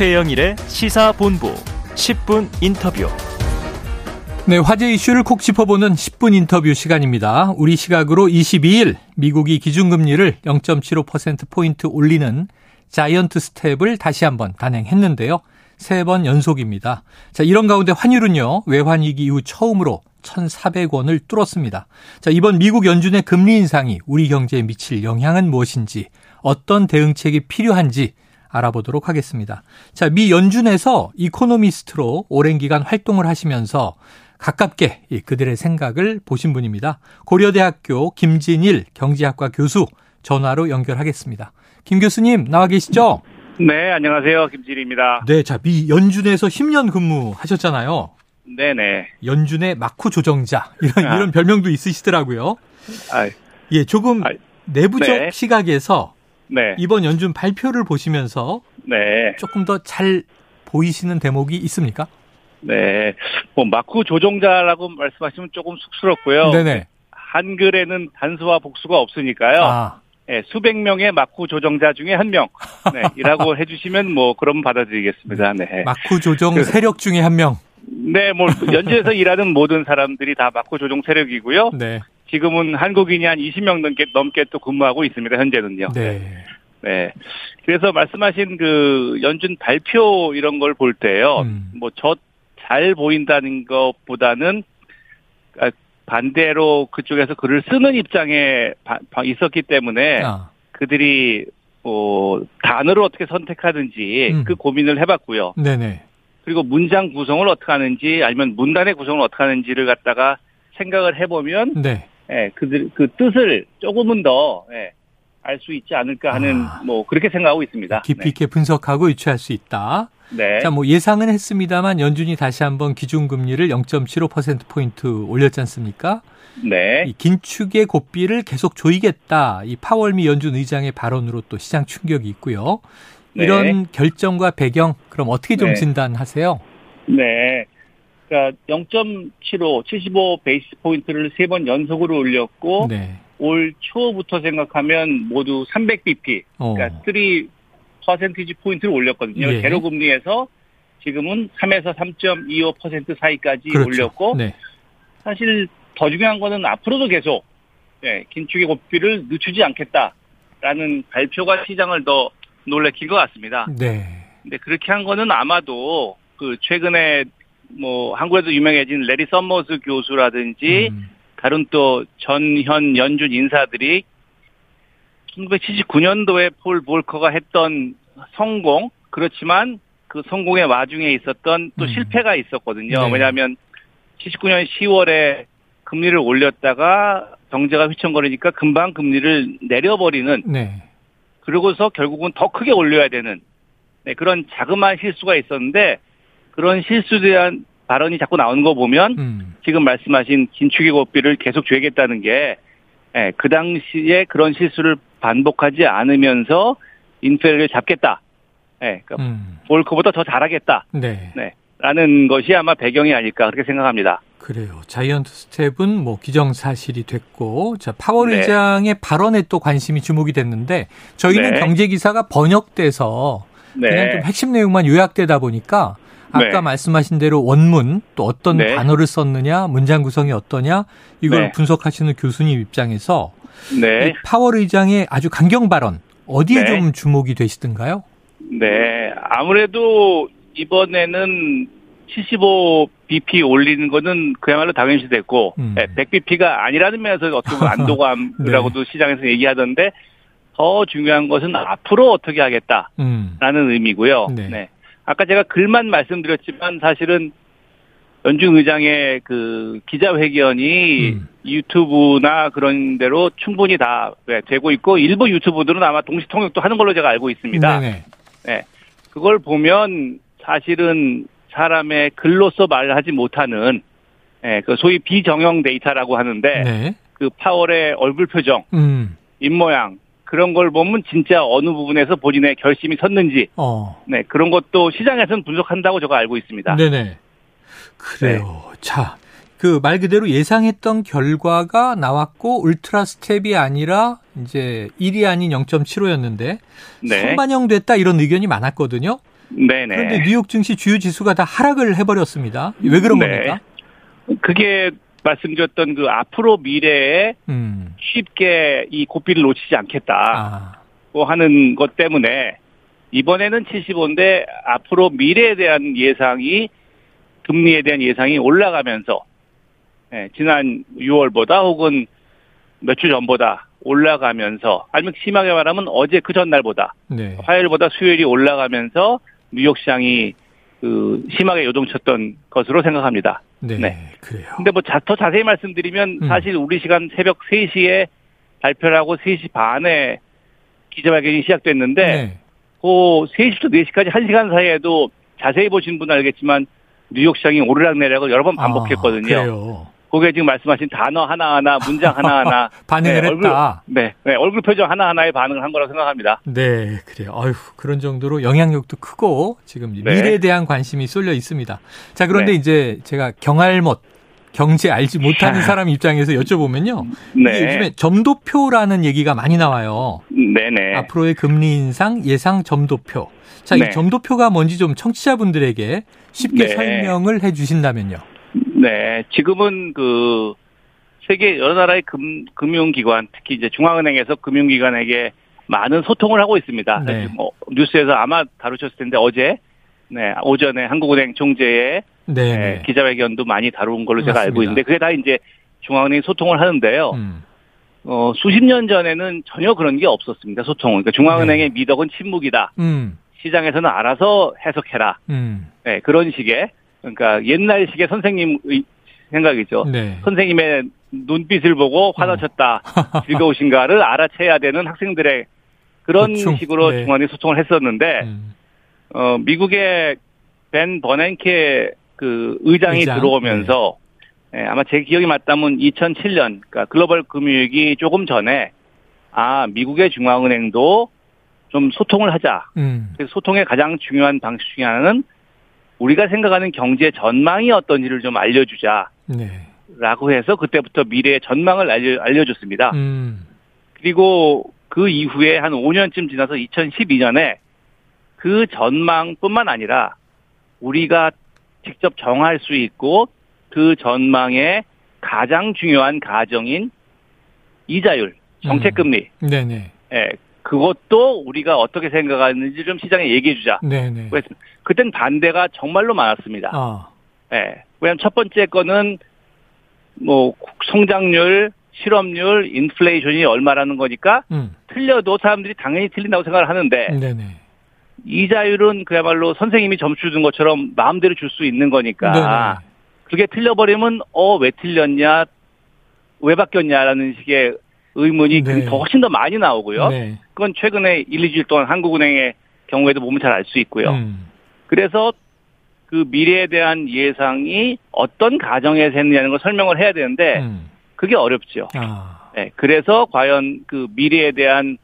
최영일의 시사본부 10분 인터뷰. 네, 화제 이슈를 콕 짚어보는 10분 인터뷰 시간입니다. 우리 시각으로 22일 미국이 기준금리를 0.75%포인트 올리는 자이언트 스텝을 다시 한번 단행했는데요. 세 번 연속입니다. 자, 이런 가운데 환율은요, 외환위기 이후 처음으로 1,400원을 뚫었습니다. 자, 이번 미국 연준의 금리 인상이 우리 경제에 미칠 영향은 무엇인지, 어떤 대응책이 필요한지 알아보도록 하겠습니다. 자, 미 연준에서 이코노미스트로 오랜 기간 활동을 하시면서 가깝게 그들의 생각을 보신 분입니다. 고려대학교 김진일 경제학과 교수 전화로 연결하겠습니다. 김 교수님 나와 계시죠? 네, 안녕하세요. 김진일입니다. 네, 자, 미 연준에서 10년 근무하셨잖아요. 네네. 연준의 마쿠 조정자 이런 아. 이런 별명도 있으시더라고요. 아, 예, 조금 아, 내부적 네. 시각에서 네. 이번 연준 발표를 보시면서 네. 조금 더 잘 보이시는 대목이 있습니까? 네, 뭐 마쿠 조정자라고 말씀하시면 조금 쑥스럽고요. 네네. 한글에는 단수와 복수가 없으니까요. 아. 네, 수백 명의 마쿠 조정자 중에 한 명, 네, 이라고 해주시면 뭐 그럼 받아들이겠습니다. 네. 마쿠 조정 그, 세력 중에 한 명. 네, 뭐 연주에서 일하는 모든 사람들이 다 마쿠 조정 세력이고요. 네. 지금은 한국인이 한 20명 넘게 넘게 또 근무하고 있습니다. 현재는요. 네. 네. 그래서 말씀하신 그 연준 발표 이런 걸 볼 때요. 음. 뭐저 잘 보인다는 것보다는 아, 반대로 그쪽에서 글을 쓰는 입장에 있었기 때문에 아. 그들이 뭐 단어를 어떻게 선택하든지 음. 그 고민을 해봤고요. 네네. 그리고 문장 구성을 어떻게 하는지 아니면 문단의 구성을 어떻게 하는지를 갖다가 생각을 해보면 네. 예, 그들 그 뜻을 조금은 더 예, 알 수 있지 않을까 하는 아. 뭐 그렇게 생각하고 있습니다. 깊이 있게 네. 분석하고 유추할 수 있다. 네. 자, 뭐 예상은 했습니다만 연준이 다시 한번 기준 금리를 0.75% 포인트 올렸지 않습니까? 네. 이 긴축의 고삐를 계속 조이겠다. 이 파월미 연준 의장의 발언으로 또 시장 충격이 있고요. 네. 이런 결정과 배경 그럼 어떻게 좀 네. 진단하세요? 네. 그러니까 0.75, 75 베이스 포인트를 세 번 연속으로 올렸고 네. 올 초부터 생각하면 모두 300bp, 어. 그러니까 3 퍼센티지 포인트를 올렸거든요. 예. 제로 금리에서 지금은 3에서 3.25% 사이까지 그렇죠. 올렸고 네. 사실 더 중요한 거는 앞으로도 계속 네, 긴축의 고삐를 늦추지 않겠다라는 발표가 시장을 더 놀래킬 것 같습니다. 네. 근데 그렇게 한 거는 아마도 그 최근에 뭐 한국에도 유명해진 레리 썸머스 교수라든지 음. 다른 또 전현 연준 인사들이 1979년도에 폴 볼커가 했던 성공 그렇지만 그 성공의 와중에 있었던 또 음. 실패가 있었거든요. 네. 왜냐하면 79년 10월에 금리를 올렸다가 경제가 휘청거리니까 금방 금리를 내려버리는 네. 그러고서 결국은 더 크게 올려야 되는 네, 그런 자그마한 실수가 있었는데 그런 실수에 대한 발언이 자꾸 나오는 거 보면 음. 지금 말씀하신 긴축의 고삐를 계속 줘야겠다는 게 예, 그 당시에 그런 실수를 반복하지 않으면서 인플레를 잡겠다. 예, 그러니까 음. 볼크보다 더 잘하겠다. 네. 네. 라는 것이 아마 배경이 아닐까 그렇게 생각합니다. 그래요. 자이언트 스텝은 뭐 기정사실이 됐고, 자 파월 네. 의장의 발언에 또 관심이 주목이 됐는데 저희는 네. 경제 기사가 번역돼서 네. 그냥 좀 핵심 내용만 요약되다 보니까 아까 네. 말씀하신 대로 원문 또 어떤 네. 단어를 썼느냐 문장 구성이 어떠냐 이걸 네. 분석하시는 교수님 입장에서 네. 파월 의장의 아주 강경 발언 어디에 네. 좀 주목이 되시던가요? 네 아무래도 이번에는 75bp 올리는 거는 그야말로 당연시 됐고 음. 100bp가 아니라는 면에서 어떻게 보면 안도감이라고도 네. 시장에서 얘기하던데 더 중요한 것은 앞으로 어떻게 하겠다라는 음. 의미고요. 네. 네. 아까 제가 글만 말씀드렸지만 사실은 연준 의장의 그 기자회견이 음. 유튜브나 그런 대로 충분히 다 네, 되고 있고 일부 유튜브들은 아마 동시 통역도 하는 걸로 제가 알고 있습니다. 네네. 네. 그걸 보면 사실은 사람의 글로서 말하지 못하는 네, 그 소위 비정형 데이터라고 하는데 네. 그 파월의 얼굴 표정, 음. 입 모양, 그런 걸 보면 진짜 어느 부분에서 본인의 결심이 섰는지, 어. 네 그런 것도 시장에서는 분석한다고 제가 알고 있습니다. 네네. 그래요. 네. 자, 그 말 그대로 예상했던 결과가 나왔고 울트라 스텝이 아니라 이제 1이 아닌 0.75였는데 네. 선반영됐다 이런 의견이 많았거든요. 네네. 그런데 뉴욕 증시 주요 지수가 다 하락을 해버렸습니다. 왜 그런 네. 겁니까? 그게 말씀드렸던 그 앞으로 미래에 음. 쉽게 이 고삐를 놓치지 않겠다 고 아, 하는 것 때문에 이번에는 75인데 앞으로 미래에 대한 예상이 금리에 대한 예상이 올라가면서 예, 지난 6월보다 혹은 몇 주 전보다 올라가면서 아니면 심하게 말하면 어제 그 전날보다 네. 화요일보다 수요일이 올라가면서 뉴욕 시장이 그 심하게 요동쳤던 것으로 생각합니다. 네. 네. 그래요. 근데 뭐 더 자세히 말씀드리면 음. 사실 우리 시간 새벽 3시에 발표를 하고 3시 반에 기자회견이 시작됐는데 네. 그 3시부터 4시까지 1시간 사이에도 자세히 보신 분은 알겠지만 뉴욕 시장이 오르락내리락을 여러 번 반복했거든요. 아, 그게 지금 말씀하신 단어 하나하나, 문장 하나하나 반응을 네, 했다. 얼굴, 네, 네, 얼굴 표정 하나하나에 반응을 한 거라고 생각합니다. 네, 그래요. 아유, 그런 정도로 영향력도 크고 지금 네. 미래에 대한 관심이 쏠려 있습니다. 자, 그런데 네. 이제 제가 경알못 경제 알지 못하는 아. 사람 입장에서 여쭤보면요. 네, 요즘에 점도표라는 얘기가 많이 나와요. 네네. 앞으로의 금리 인상 예상 점도표. 자, 네. 이 점도표가 뭔지 좀 청취자분들에게 쉽게 네. 설명을 해 주신다면요. 네, 지금은 그 세계 여러 나라의 금, 금융기관, 특히 이제 중앙은행에서 금융기관에게 많은 소통을 하고 있습니다. 네. 뭐 뉴스에서 아마 다루셨을 텐데 어제 네, 오전에 한국은행 총재의 네. 네, 네. 기자회견도 많이 다룬 걸로 제가 알고 맞습니다. 있는데 그게 다 이제 중앙은행이 소통을 하는데요. 음. 어, 수십 년 전에는 전혀 그런 게 없었습니다. 소통은. 그러니까 중앙은행의 미덕은 침묵이다. 음. 시장에서는 알아서 해석해라. 음. 네, 그런 식의 그러니까 옛날식의 선생님 의 생각이죠. 네. 선생님의 눈빛을 보고 화나셨다, 즐거우신가를 알아채야 되는 학생들의 그런 보충, 식으로 네. 중앙이 소통을 했었는데, 음. 어, 미국의 벤 버넨케 그 의장이 의장, 들어오면서, 예, 아마 제 기억이 맞다면 2007년, 그러니까 글로벌 금융위기 조금 전에, 아, 미국의 중앙은행도 좀 소통을 하자. 음. 그래서 소통의 가장 중요한 방식 중에 하나는 우리가 생각하는 경제 전망이 어떤지를 좀 알려주자. 네. 라고 해서 그때부터 미래의 전망을 알려, 알려줬습니다. 음. 그리고 그 이후에 한 5년쯤 지나서 2012년에 그 전망뿐만 아니라 우리가 직접 정할 수 있고 그 전망의 가장 중요한 가정인 이자율, 정책금리, 네네. 예, 그것도 우리가 어떻게 생각하는지 좀 시장에 얘기해 주자. 네네. 그랬습니다. 그땐 반대가 정말로 많았습니다. 아. 예. 왜냐하면 첫 번째 거는 뭐 성장률, 실업률, 인플레이션이 얼마라는 거니까 음. 틀려도 사람들이 당연히 틀린다고 생각을 하는데 네네. 이자율은 그야말로 선생님이 점수 준 것처럼 마음대로 줄 수 있는 거니까 네네. 그게 틀려버리면 어 왜 틀렸냐 왜 바뀌었냐라는 식의 의문이 네. 더 훨씬 더 많이 나오고요. 네. 그건 최근에 1, 2주일 동안 한국은행의 경우에도 보면 잘 알 수 있고요. 음. 그래서 그 미래에 대한 예상이 어떤 가정에서 했느냐는 걸 설명을 해야 되는데 음. 그게 어렵죠. 아. 네, 그래서 과연 그 미래에 대한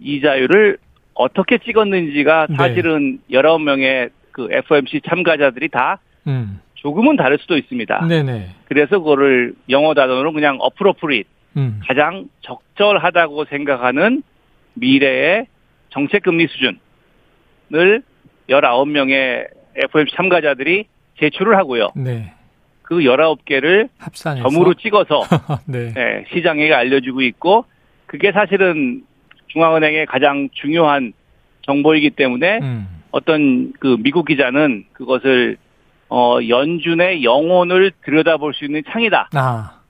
이자율을 어떻게 찍었는지가 네. 사실은 여러 명의 그 FOMC 참가자들이 다 음. 조금은 다를 수도 있습니다. 네네. 그래서 그거를 영어 단어로 그냥 appropriate 음. 가장 적절하다고 생각하는 미래의 정책 금리 수준을 19명의 FOMC 참가자들이 제출을 하고요. 네. 그 19개를 합산해서. 점으로 찍어서 네. 예, 시장에게 알려주고 있고 그게 사실은 중앙은행의 가장 중요한 정보이기 때문에 음. 어떤 그 미국 기자는 그것을 어 연준의 영혼을 들여다볼 수 있는 창이다라는 아,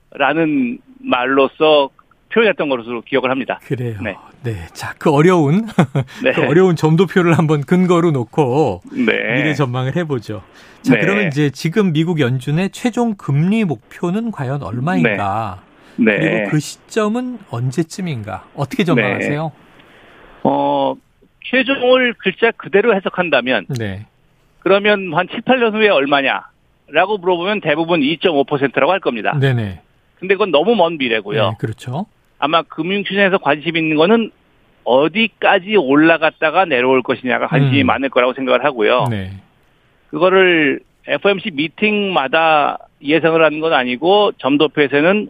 말로써 표현했던 것으로 기억을 합니다. 그래요. 네. 네. 자, 그 어려운, 네. 그 어려운 점도표를 한번 근거로 놓고 네. 미래 전망을 해보죠. 자, 네. 그러면 이제 지금 미국 연준의 최종 금리 목표는 과연 얼마인가? 네. 그리고 그 시점은 언제쯤인가? 어떻게 전망하세요? 어 최종을 글자 그대로 해석한다면 네. 그러면 한 7, 8년 후에 얼마냐 라고 물어보면 대부분 2.5%라고 할 겁니다. 네네. 근데 그건 너무 먼 미래고요. 네, 그렇죠. 아마 금융시장에서 관심 있는 거는 어디까지 올라갔다가 내려올 것이냐가 관심이 음. 많을 거라고 생각을 하고요. 네. 그거를 FOMC 미팅마다 예상을 하는 건 아니고 점도표에서는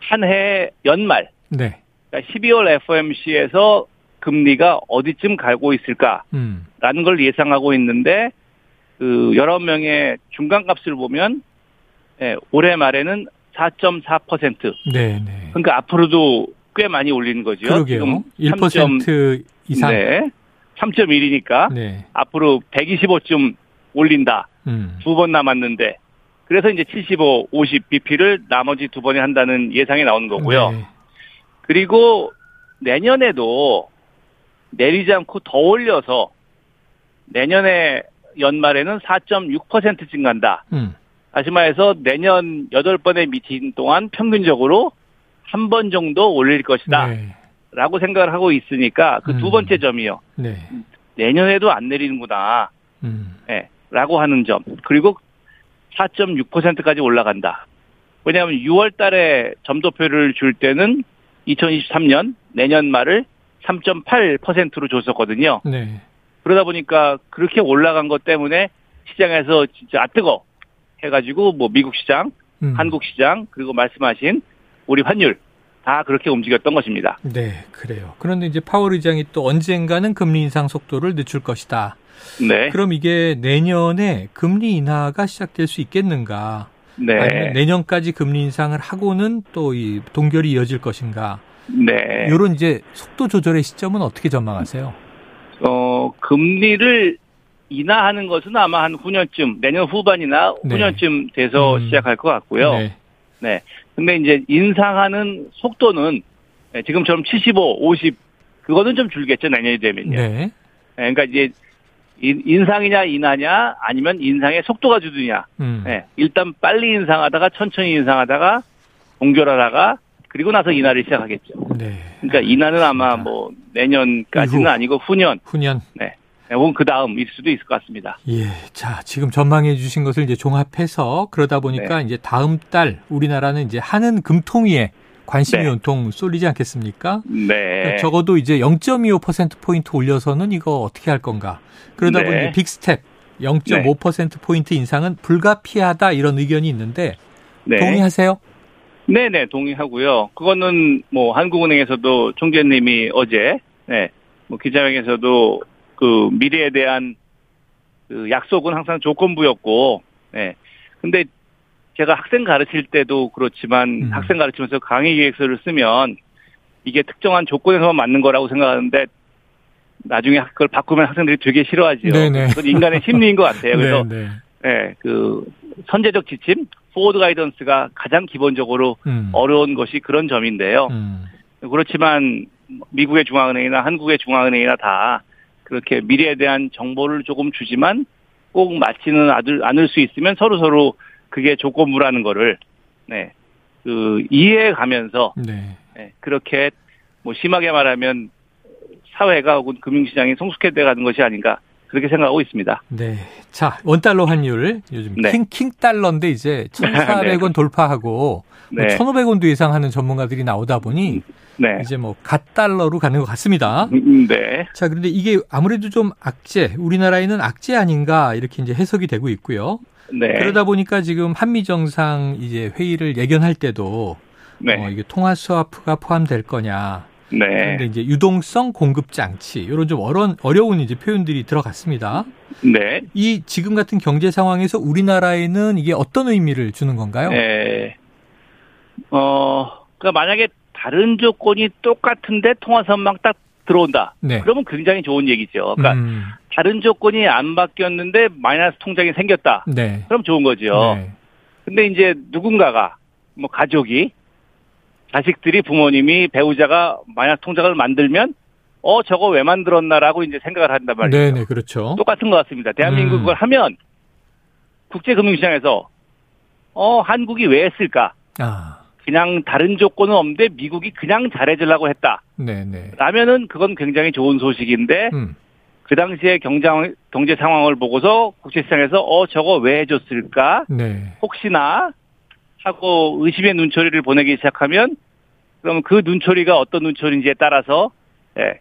한 해 연말, 네. 그러니까 12월 FOMC에서 금리가 어디쯤 가고 있을까라는 음. 걸 예상하고 있는데 그 여러 명의 중간값을 보면 예, 올해 말에는 4.4%. 네, 네. 그러니까 앞으로도 꽤 많이 올리는 거죠. 그러게요. 1% 이상. 네. 3.1이니까 네. 앞으로 125쯤 올린다. 음. 두번 남았는데 그래서 이제 75, 50 BP를 나머지 두 번에 한다는 예상이 나오는 거고요. 네. 그리고 내년에도 내리지 않고 더 올려서 내년에 연말에는 4.6% 증가한다. 음. 다시 말해서 내년 8번의 미팅 동안 평균적으로 한 번 정도 올릴 것이다. 네. 라고 생각을 하고 있으니까 그두 음. 번째 점이요. 네. 내년에도 안 내리는구나. 음. 예, 라고 하는 점. 그리고 4.6%까지 올라간다. 왜냐하면 6월 달에 점도표를 줄 때는 2023년 내년 말을 3.8%로 줬었거든요. 네. 그러다 보니까 그렇게 올라간 것 때문에 시장에서 진짜 아 뜨거 해가지고 뭐 미국 시장, 음. 한국 시장 그리고 말씀하신 우리 환율 다 그렇게 움직였던 것입니다. 네, 그래요. 그런데 이제 파월 의장이 또 언젠가는 금리 인상 속도를 늦출 것이다. 네, 그럼 이게 내년에 금리 인하가 시작될 수 있겠는가? 아니면 네, 내년까지 금리 인상을 하고는 또 이 동결이 이어질 것인가? 네. 이런 이제 속도 조절의 시점은 어떻게 전망하세요? 어 금리를 인하하는 것은 아마 한 후년쯤 내년 후반이나 네. 후년쯤 돼서 음. 시작할 것 같고요. 네. 네. 근데 이제 인상하는 속도는 네, 지금처럼 75, 50 그거는 좀 줄겠죠 내년이 되면요. 네. 네. 그러니까 이제 인- 인상이냐 인하냐 아니면 인상의 속도가 주느냐. 음. 네. 일단 빨리 인상하다가 천천히 인상하다가 동결하다가 그리고 나서 인하를 시작하겠죠. 네. 그러니까 인하는 아마. 뭐 내년까지는. 아니고 후년 후년. 네. 혹은 그 다음일 수도 있을 것 같습니다. 예. 자, 지금 전망해 주신 것을 이제 종합해서 그러다 보니까 네. 이제 다음 달 우리나라는 이제 하는 금통위에 관심이 네. 온통 쏠리지 않겠습니까? 네. 적어도 이제 0.25%포인트 올려서는 이거 어떻게 할 건가. 그러다 네. 보니 빅스텝 0.5%포인트 인상은 불가피하다 이런 의견이 있는데 네. 동의하세요? 네네, 동의하고요. 그거는 뭐 한국은행에서도 총재님이 어제, 네, 뭐 기자회견에서도 그 미래에 대한 그 약속은 항상 조건부였고, 네. 근데 제가 학생 가르칠 때도 그렇지만 음. 학생 가르치면서 강의 계획서를 쓰면 이게 특정한 조건에서만 맞는 거라고 생각하는데 나중에 그걸 바꾸면 학생들이 되게 싫어하지요. 네네. 그건 인간의 심리인 것 같아요. 그래서 네, 네. 네, 그 선제적 지침, 포워드 가이던스가 가장 기본적으로 음. 어려운 것이 그런 점인데요. 음. 그렇지만 미국의 중앙은행이나 한국의 중앙은행이나 다 그렇게 미래에 대한 정보를 조금 주지만 꼭 맞지는 않을, 수 있으면 서로 서로 그게 조건부라는 거를 네, 그 이해해 가면서 네. 네, 그렇게 뭐 심하게 말하면 사회가 혹은 금융시장이 성숙해져 가는 것이 아닌가 그렇게 생각하고 있습니다. 네. 자, 원달러 환율 요즘 네. 킹, 킹 달러인데 이제 1,400원 돌파하고 뭐 네, 1,500원도 예상하는 전문가들이 나오다 보니 네, 이제 뭐 갓 달러로 가는 것 같습니다. 음, 네, 자, 그런데 이게 아무래도 좀 악재, 우리나라에는 악재 아닌가 이렇게 이제 해석이 되고 있고요. 네, 그러다 보니까 지금 한미 정상 이제 회의를 예견할 때도 네, 어, 이게 통화 스와프가 포함될 거냐. 네, 그런데 이제 유동성 공급 장치 이런 좀 어려운 어려운 이제 표현들이 들어갔습니다. 네. 이 지금 같은 경제 상황에서 우리나라에는 이게 어떤 의미를 주는 건가요? 네. 어, 그러니까 만약에 다른 조건이 똑같은데 통화선망 딱 들어온다. 네. 그러면 굉장히 좋은 얘기죠. 그러니까 음, 다른 조건이 안 바뀌었는데 마이너스 통장이 생겼다. 네. 그럼 좋은 거죠. 네. 근데 이제 누군가가 뭐 가족이 자식들이 부모님이 배우자가 마이너스 통장을 만들면 어 저거 왜 만들었나라고 이제 생각을 한단 말이죠. 네, 네, 그렇죠. 똑같은 것 같습니다. 대한민국 음. 그걸 하면 국제금융시장에서 어 한국이 왜 했을까? 아, 그냥 다른 조건은 없는데 미국이 그냥 잘해주려고 했다. 네, 네. 라면은 그건 굉장히 좋은 소식인데 음, 그 당시에 경제, 경제 상황을 보고서 국제시장에서 어 저거 왜 해줬을까? 네. 혹시나 하고 의심의 눈초리를 보내기 시작하면 그럼 그 눈초리가 어떤 눈초리인지에 따라서 예,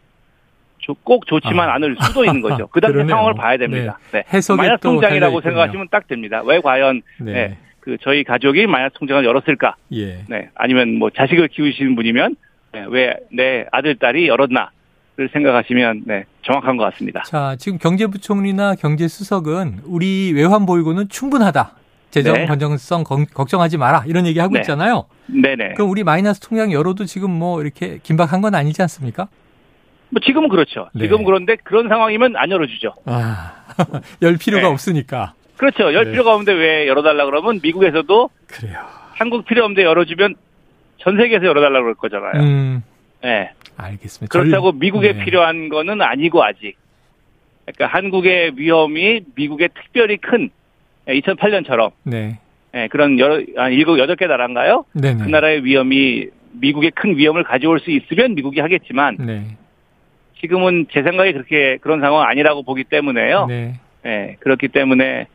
조- 꼭 좋지만 아. 않을 수도 있는 거죠. 그 당시 그러네요. 상황을 봐야 됩니다. 네. 해석에 마이너스 또 통장이라고. 생각하시면 딱 됩니다. 왜 과연 네. 네. 그 저희 가족이 마이너스 통장을 열었을까? 예. 네. 아니면 뭐 자식을 키우시는 분이면 네, 왜내 아들 딸이 열었나? 생각하시면 네, 정확한 것 같습니다. 자, 지금 경제부총리나 경제수석은 우리 외환 보유고는 충분하다. 재정 네. 건전성 걱정하지 마라. 이런 얘기 하고 네. 있잖아요. 네 네. 그럼 우리 마이너스 통장 열어도 지금 뭐 이렇게 긴박한 건 아니지 않습니까? 뭐 지금은 그렇죠. 네. 지금 그런데 그런 상황이면 안 열어주죠. 아, 열 필요가 네. 없으니까. 그렇죠. 열 네. 필요가 없는데 왜 열어달라 그러면 미국에서도 그래요. 한국 필요 없는데 열어주면 전 세계에서 열어달라 그럴 거잖아요. 음. 네. 알겠습니다. 그렇다고 미국에 네. 필요한 거는 아니고 아직. 그러니까 한국의 위험이 미국에 특별히 큰 2008년처럼 네. 네, 그런 여러 한 일곱 여덟 개 나라인가요? 네네. 그 나라의 위험이 미국의 큰 위험을 가져올 수 있으면 미국이 하겠지만 네. 지금은 제 생각에 그렇게 그런 상황 아니라고 보기 때문에요. 네. 네 그렇기 때문에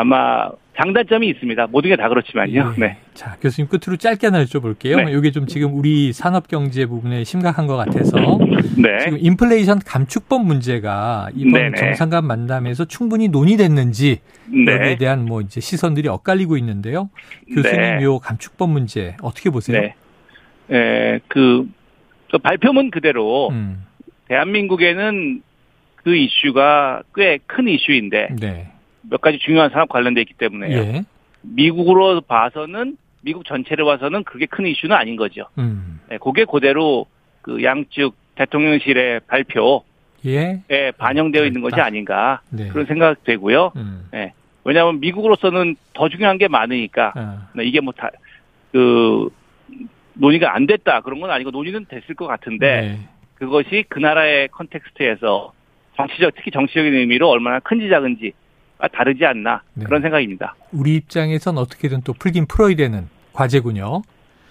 아마 장단점이 있습니다. 모든 게 다 그렇지만요. 예. 네. 자, 교수님 끝으로 짧게 하나 여쭤볼게요. 네. 이게 좀 지금 우리 산업 경제 부분에 심각한 것 같아서 네. 지금 인플레이션 감축법 문제가 이번 네네. 정상간 만남에서 충분히 논의됐는지 네. 여기에 대한 뭐 이제 시선들이 엇갈리고 있는데요. 교수님 네. 요 감축법 문제 어떻게 보세요? 네. 에, 그, 그 발표문 그대로 음. 대한민국에는 그 이슈가 꽤 큰 이슈인데 네. 몇 가지 중요한 산업 관련돼 있기 때문에요. 예. 미국으로 봐서는 미국 전체를 봐서는 그게 큰 이슈는 아닌 거죠. 음. 네, 그게 그대로 그 양측 대통령실의 발표에 예. 반영되어 있는 것이 아닌가 네. 그런 생각되고요. 음. 네. 왜냐하면 미국으로서는 더 중요한 게 많으니까 아. 네, 이게 뭐 다 그 논의가 안 됐다 그런 건 아니고 논의는 됐을 것 같은데 네. 그것이 그 나라의 context에서 정치적 특히 정치적인 의미로 얼마나 큰지 작은지 다르지 않나 네. 그런 생각입니다. 우리 입장에선 어떻게든 또 풀긴 풀어야 되는 과제군요.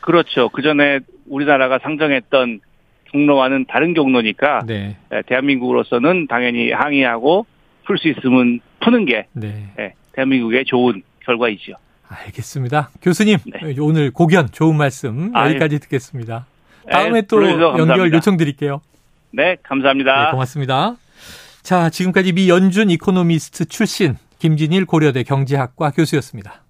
그렇죠. 그 전에 우리나라가 상정했던 경로와는 다른 경로니까 네. 예, 대한민국으로서는 당연히 항의하고 풀 수 있으면 푸는 게 네. 예, 대한민국의 좋은 결과이지요. 알겠습니다. 교수님 네. 오늘 고견 좋은 말씀 여기까지 듣겠습니다. 다음에 네, 또 연결 요청드릴게요. 네, 감사합니다. 네, 고맙습니다. 자, 지금까지 미 연준 이코노미스트 출신 김진일 고려대 경제학과 교수였습니다.